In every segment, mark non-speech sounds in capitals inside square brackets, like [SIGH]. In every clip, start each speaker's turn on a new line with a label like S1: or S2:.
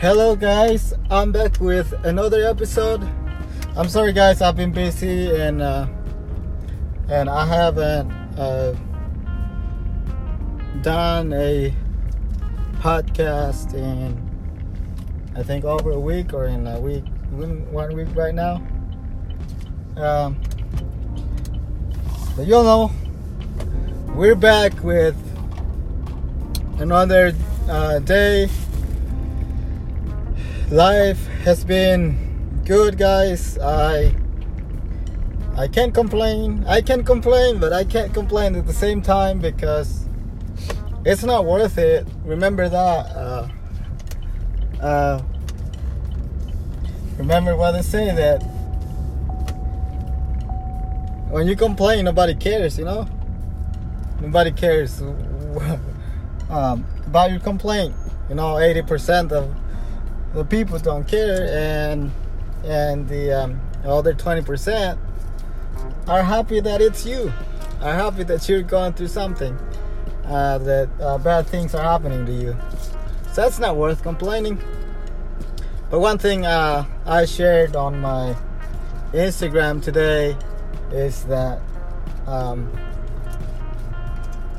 S1: Hello, guys. I'm back with another episode. I'm sorry, guys. I've been busy and uh, and I haven't uh, done a podcast in I think over a week or in a week, one week right now. Um, but you'll know we're back with another uh, day. Life has been good, guys. I I can't complain. I can complain, but I can't complain at the same time because it's not worth it. Remember that. Uh, uh, remember what they say that when you complain, nobody cares. You know, nobody cares [LAUGHS] um, about your complaint. You know, eighty percent of the people don't care, and and the um, other twenty percent are happy that it's you. Are happy that you're going through something. Uh, that uh, bad things are happening to you. So that's not worth complaining. But one thing uh, I shared on my Instagram today is that um,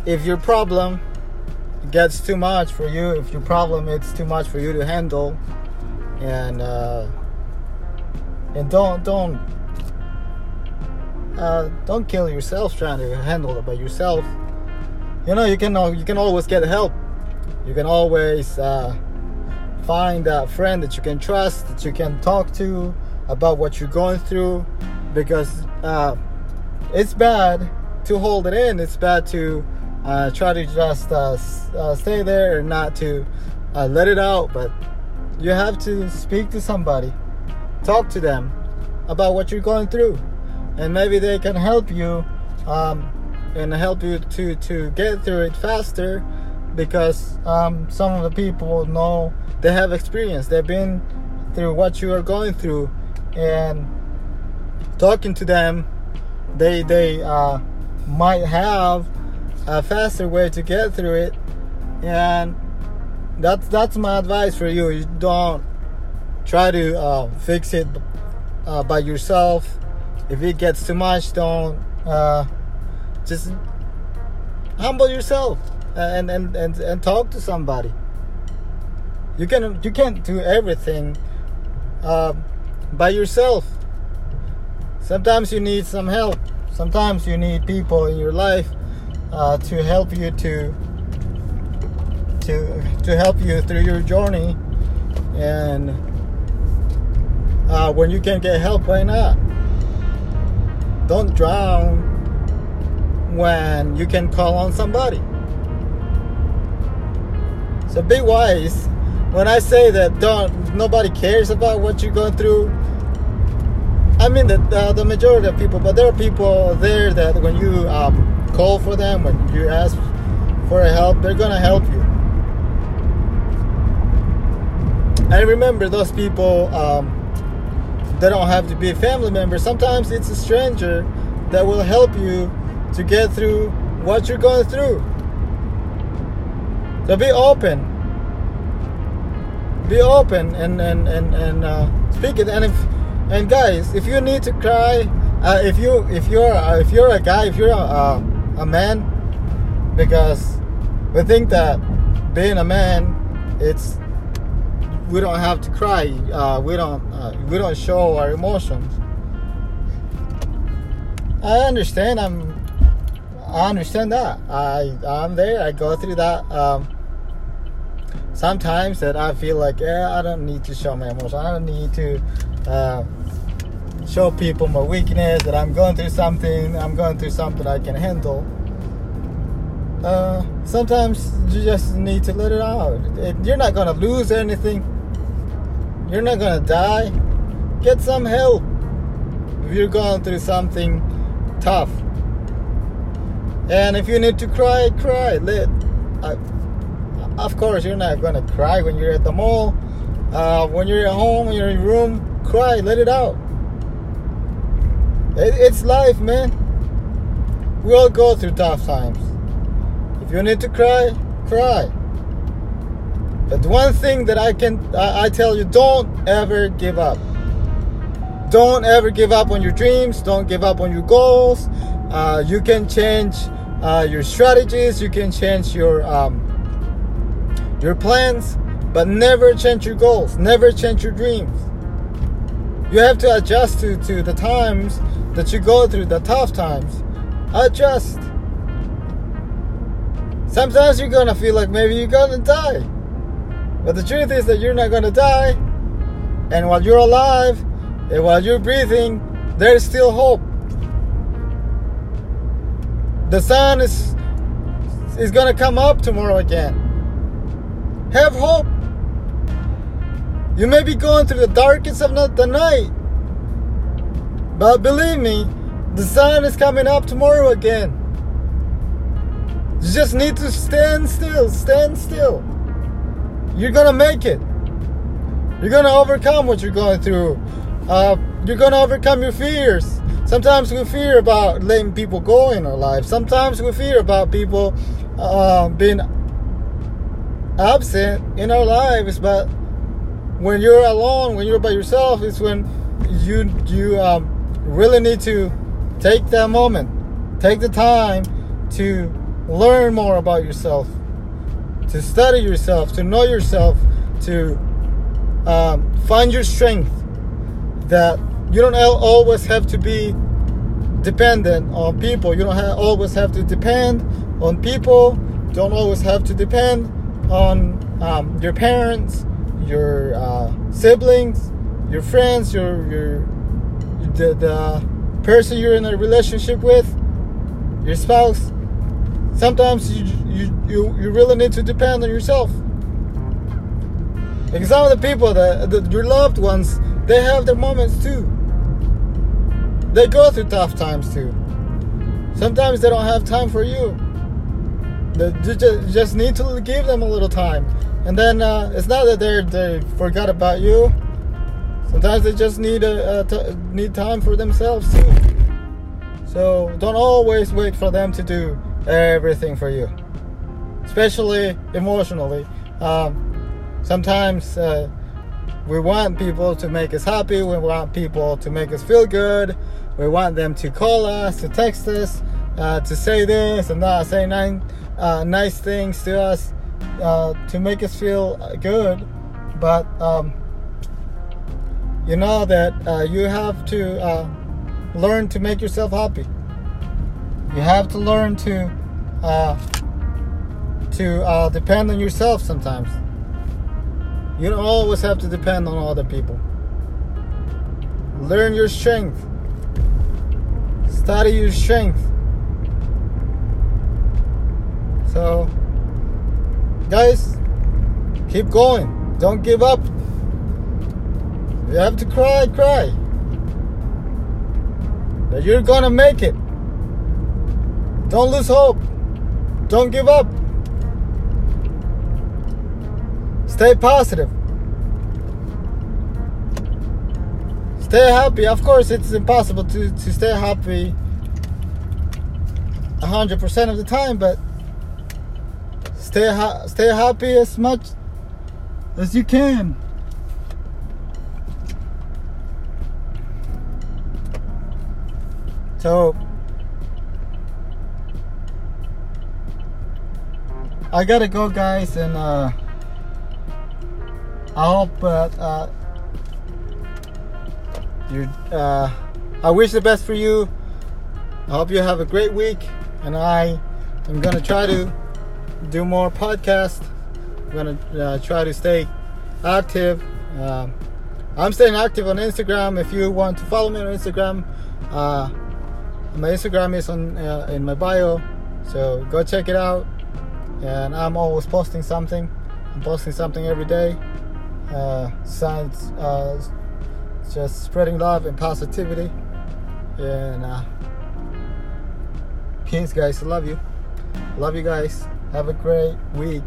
S1: if your problem gets too much for you, if your problem is too much for you to handle, and uh, and don't don't uh, don't kill yourself trying to handle it by yourself. You know you can you can always get help. You can always uh, find a friend that you can trust, that you can talk to about what you're going through, because uh, it's bad to hold it in. It's bad to uh, try to just uh, uh, stay there and not to uh, let it out. But you have to speak to somebody, talk to them about what you're going through, and maybe they can help you um, and help you to to get through it faster because um, some of the people know they have experience. They've been through what you are going through. And talking to them they they uh, might have a faster way to get through it. And that's that's my advice for you. You don't try to uh, fix it uh, by yourself. If it gets too much don't uh, just humble yourself and, and, and, and talk to somebody. You can you can't do everything uh, by yourself. Sometimes you need some help. Sometimes you need people in your life uh, to help you to to to help you through your journey. And uh, when you can get help why not? Don't drown when you can call on somebody. So be wise. When I say that don't nobody cares about what you're going through, I mean that uh, the majority of people, but there are people there that when you um, call for them, when you ask for help, they're gonna help you. And remember, those people, um, they don't have to be a family member. Sometimes it's a stranger that will help you to get through what you're going through. So be open be open and and and, and uh, speak it and if and guys if you need to cry uh, if you if you're uh, if you're a guy if you're a, a man because we think that being a man it's we don't have to cry uh, we don't uh, we don't show our emotions i understand i'm i understand that i i'm there i go through that um, sometimes that I feel like, yeah, I don't need to show my emotions. I don't need to uh, show people my weakness, that I'm going through something, I'm going through something I can handle. Uh, sometimes you just need to let it out. You're not going to lose anything. You're not to die. Get some help if you're going through something tough. And if you need to cry, cry. Let, uh, of course, you're not gonna cry when you're at the mall. Uh, when you're at home, when you're in your room, cry, let it out. It, it's life, man. We all go through tough times. If you need to cry, cry. But one thing that I can I, I tell you, don't ever give up. Don't ever give up on your dreams. Don't give up on your goals. Uh, you can change uh, your strategies. You can change your um, your plans, but never change your goals. Never change your dreams. You have to adjust to, to the times that you go through, the tough times. Adjust. Sometimes you're gonna feel like maybe you're gonna die. But the truth is that you're not gonna die. And while you're alive and while you're breathing, there's still hope. The sun is is gonna come up tomorrow again. Have hope. You may be going through the darkest of the night. But believe me, the sun is coming up tomorrow again. You just need to stand still, stand still. You're gonna make it. You're gonna overcome what you're going through. Uh, you're gonna overcome your fears. Sometimes we fear about letting people go in our lives. Sometimes we fear about people uh, being absent in our lives. But when you're alone, when you're by yourself, it's when you you um, really need to take that moment, take the time to learn more about yourself, to study yourself, to know yourself, to um, find your strength. That you don't always have to be dependent on people. You don't have, always have to depend on people. Don't always have to depend on um, your parents, your uh, siblings, your friends, your your the, the person you're in a relationship with, your spouse sometimes you, you, you, you really need to depend on yourself. Because some of the people that, that your loved ones, they have their moments too. They go through tough times too. Sometimes they don't have time for you. They just, just need to give them a little time. And then uh, it's not that they they forgot about you. Sometimes they just need a, a t- need time for themselves too. So don't always wait for them to do everything for you, especially emotionally. Um, sometimes uh, we want people to make us happy, we want people to make us feel good, we want them to call us, to text us, uh, to say this and that, say nine, uh, nice things to us uh, to make us feel good. But um, you know that uh, you have to uh, learn to make yourself happy. You have to learn to to uh, depend on yourself sometimes. You don't always have to depend on other people. Learn your strength. Study your strength. So, guys, keep going. Don't give up. You have to cry, cry. But you're gonna make it. Don't lose hope. Don't give up. Stay positive. Stay happy. Of course, it's impossible to, to stay happy 100% of the time, but stay ha- stay happy as much as you can. So I gotta go, guys, and uh, I hope uh, uh, you. Uh, I wish the best for you. I hope you have a great week, and I am gonna try to do more podcasts. I'm gonna uh, try to stay active. Um, I'm staying active on Instagram. If you want to follow me on Instagram, uh, my Instagram is on uh, in my bio, so go check it out and I'm always posting something. I'm posting something every day. Uh, signs, uh, just spreading love and positivity. And uh, peace, guys. Love you. Love you guys. Have a great week.